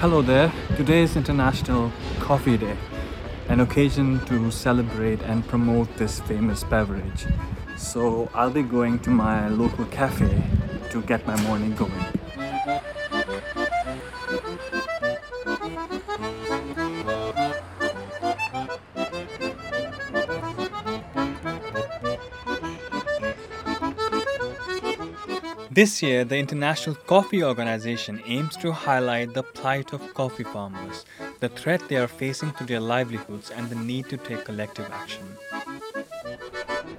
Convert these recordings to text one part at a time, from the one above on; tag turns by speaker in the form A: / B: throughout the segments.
A: Hello there. Today is International Coffee Day, an occasion to celebrate and promote this famous beverage. So I'll be going to my local cafe to get my morning going. This year, the International Coffee Organization aims to highlight the plight of coffee farmers, the threat they are facing to their livelihoods, and the need to take collective action.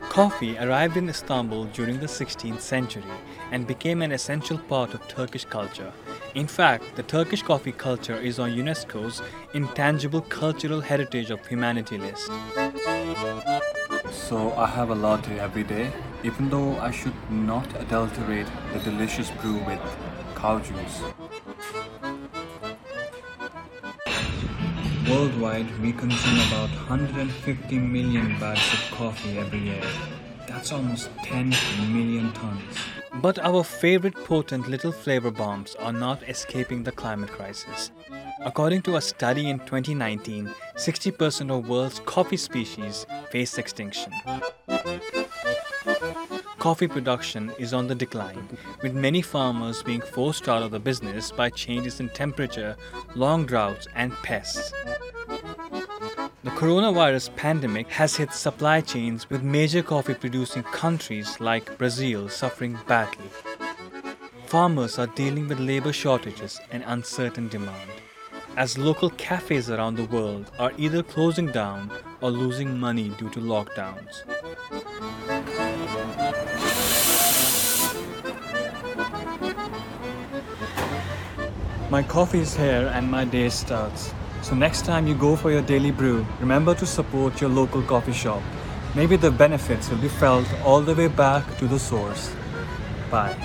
A: Coffee arrived in Istanbul during the 16th century and became an essential part of Turkish culture. In fact, the Turkish coffee culture is on UNESCO's Intangible Cultural Heritage of Humanity list. So I have a latte every day, even though I should not adulterate the delicious brew with cow juice. Worldwide, we consume about 150 million bags of coffee every year. That's almost 10 million tons. But our favorite potent little flavor bombs are not escaping the climate crisis. According to a study in 2019, 60% of world's coffee species face extinction. Coffee production is on the decline, with many farmers being forced out of the business by changes in temperature, long droughts, and pests. The coronavirus pandemic has hit supply chains with major coffee producing countries like Brazil suffering badly. Farmers are dealing with labor shortages and uncertain demand as local cafes around the world are either closing down or losing money due to lockdowns. My coffee is here and my day starts. So next time you go for your daily brew, remember to support your local coffee shop. Maybe the benefits will be felt all the way back to the source. Bye.